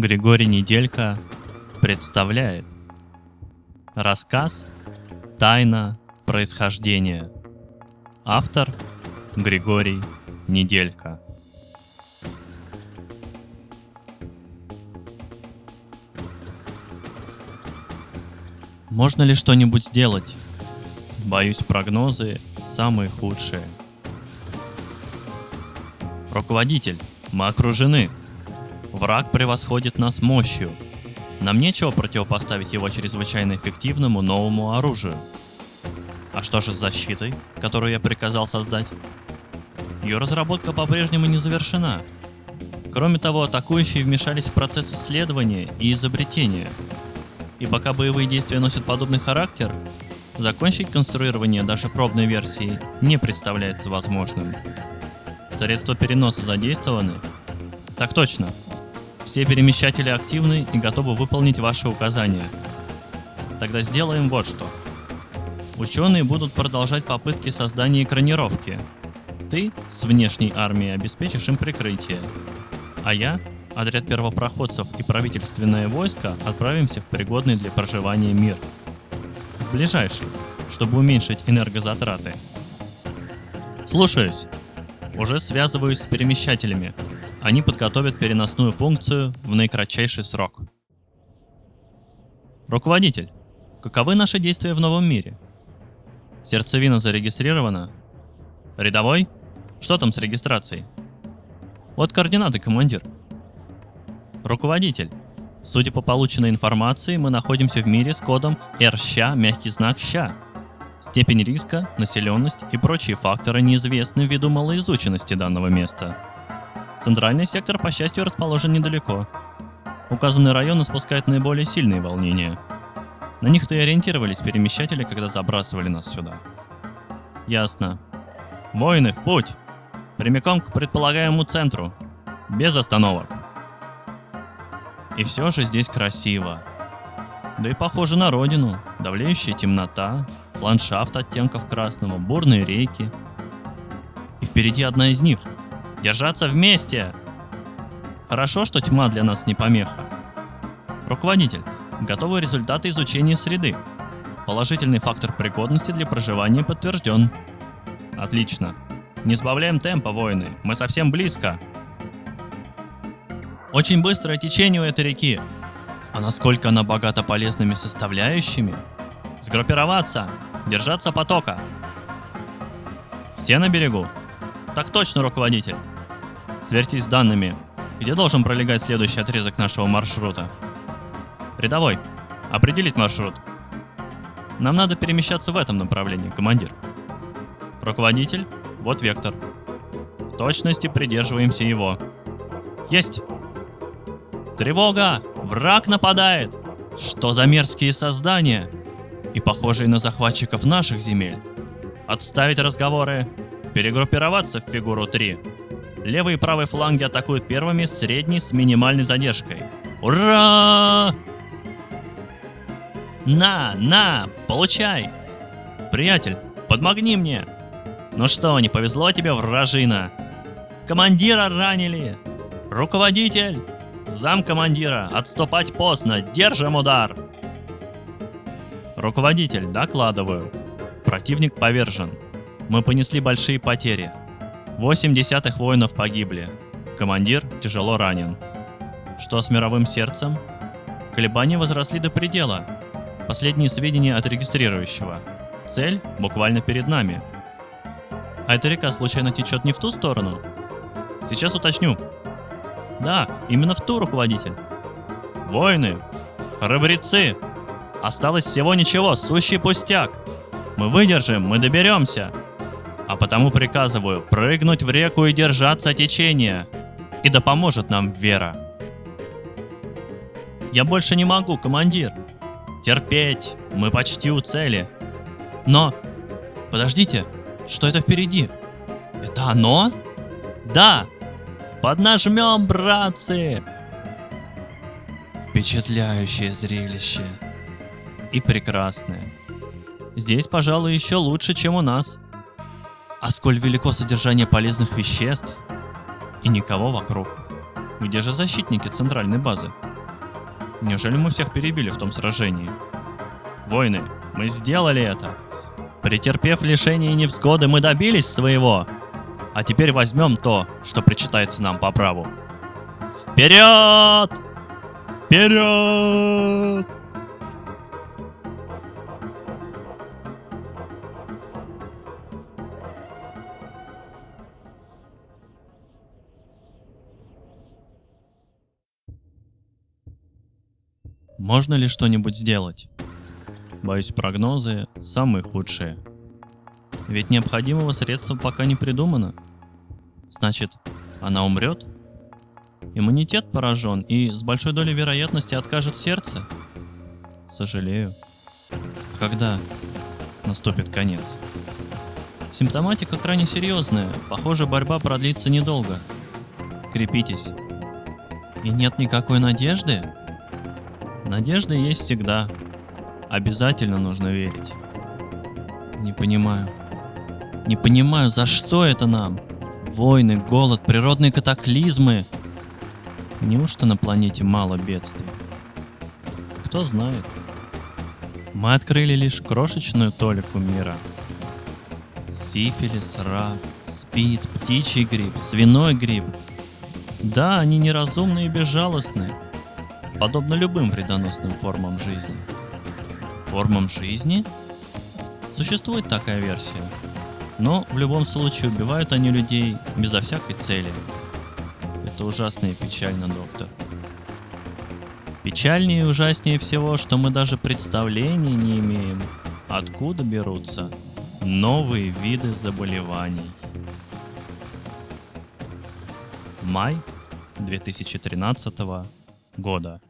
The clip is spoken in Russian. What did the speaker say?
Григорий Неделька представляет Рассказ «Тайна происхождения» Автор Григорий Неделька Можно ли что-нибудь сделать? Боюсь, прогнозы самые худшие. Руководитель, мы окружены. Враг превосходит нас мощью. Нам нечего противопоставить его чрезвычайно эффективному новому оружию. А что же с защитой, которую я приказал создать? Ее разработка по-прежнему не завершена. Кроме того, атакующие вмешались в процесс исследования и изобретения. И пока боевые действия носят подобный характер, закончить конструирование даже пробной версии не представляется возможным. Средства переноса задействованы? Так точно. Все перемещатели активны и готовы выполнить ваши указания. Тогда сделаем вот что. Ученые будут продолжать попытки создания экранировки. Ты с внешней армией обеспечишь им прикрытие. А я, отряд первопроходцев и правительственное войско отправимся в пригодный для проживания мир. В ближайший, чтобы уменьшить энергозатраты. Слушаюсь. Уже связываюсь с перемещателями. Они подготовят переносную функцию в наикратчайший срок. Руководитель, каковы наши действия в новом мире? Сердцевина зарегистрирована? Рядовой? Что там с регистрацией? Вот координаты, командир. Руководитель, судя по полученной информации, мы находимся в мире с кодом RЩ, мягкий знак ща. Степень риска, населенность и прочие факторы неизвестны ввиду малоизученности данного места. Центральный сектор, по счастью, расположен недалеко. Указанный район испускает наиболее сильные волнения. На них-то и ориентировались перемещатели, когда забрасывали нас сюда. Ясно. Воины, в путь! Прямиком к предполагаемому центру. Без остановок. И все же здесь красиво. Да и похоже на родину. Давлеющая темнота, ландшафт оттенков красного, бурные реки. И впереди одна из них. Держаться вместе! Хорошо, что тьма для нас не помеха. Руководитель, готовы результаты изучения среды. Положительный фактор пригодности для проживания подтвержден. Отлично. Не сбавляем темпа, воины, мы совсем близко. Очень быстрое течение у этой реки. А насколько она богата полезными составляющими? Сгруппироваться! Держаться потока! Все на берегу? Так точно, руководитель. Сверьтесь данными. Где должен пролегать следующий отрезок нашего маршрута? Рядовой, определить маршрут. Нам надо перемещаться в этом направлении, командир. Руководитель, вот вектор. В точности придерживаемся его. Есть! Тревога! Враг нападает! Что за мерзкие создания? И похожие на захватчиков наших земель. Отставить разговоры. Перегруппироваться в фигуру 3. Левый и правый фланги атакуют первыми, средний с минимальной задержкой. Ура! На, на, получай! Приятель, подмогни мне! Ну что, не повезло тебе, вражина? Командира ранили! Руководитель! Зам командира, отступать поздно, держим удар! Руководитель, докладываю. Противник повержен. Мы понесли большие потери. Восемь десятых воинов погибли. Командир тяжело ранен. Что с мировым сердцем? Колебания возросли до предела. Последние сведения от регистрирующего. Цель буквально перед нами. А эта река случайно течет не в ту сторону? Сейчас уточню. Да, именно в ту, руководитель. Воины! Храбрецы! Осталось всего ничего, сущий пустяк. Мы выдержим, мы доберемся. А потому приказываю прыгнуть в реку и держаться течения. И да поможет нам вера. Я больше не могу, командир. Терпеть, мы почти у цели. Но... Подождите, что это впереди? Это оно? Да! Поднажмем, братцы! Впечатляющее зрелище. И прекрасное. Здесь, пожалуй, еще лучше, чем у нас. А сколь велико содержание полезных веществ. И никого вокруг. Где же защитники центральной базы? Неужели мы всех перебили в том сражении? Войны, мы сделали это. Претерпев лишения и невзгоды, мы добились своего. А теперь возьмем то, что причитается нам по праву. Вперед! Вперед! Можно ли что-нибудь сделать? Боюсь, прогнозы самые худшие. Ведь необходимого средства пока не придумано. Значит, она умрет? Иммунитет поражен и с большой долей вероятности откажет сердце? Сожалею. Когда наступит конец? Симптоматика крайне серьезная. Похоже, борьба продлится недолго. Крепитесь. И нет никакой надежды? Надежда есть всегда. Обязательно нужно верить. Не понимаю. Не понимаю, за что это нам? Войны, голод, природные катаклизмы. Неужто на планете мало бедствий? Кто знает. Мы открыли лишь крошечную толику мира. Сифилис, рак, спид, птичий грипп, свиной грипп. Да, они неразумны и безжалостны, подобно любым вредоносным формам жизни. Формам жизни? Существует такая версия. Но в любом случае убивают они людей безо всякой цели. Это ужасно и печально, доктор. Печальнее и ужаснее всего, что мы даже представления не имеем, откуда берутся новые виды заболеваний. Май 2013 года.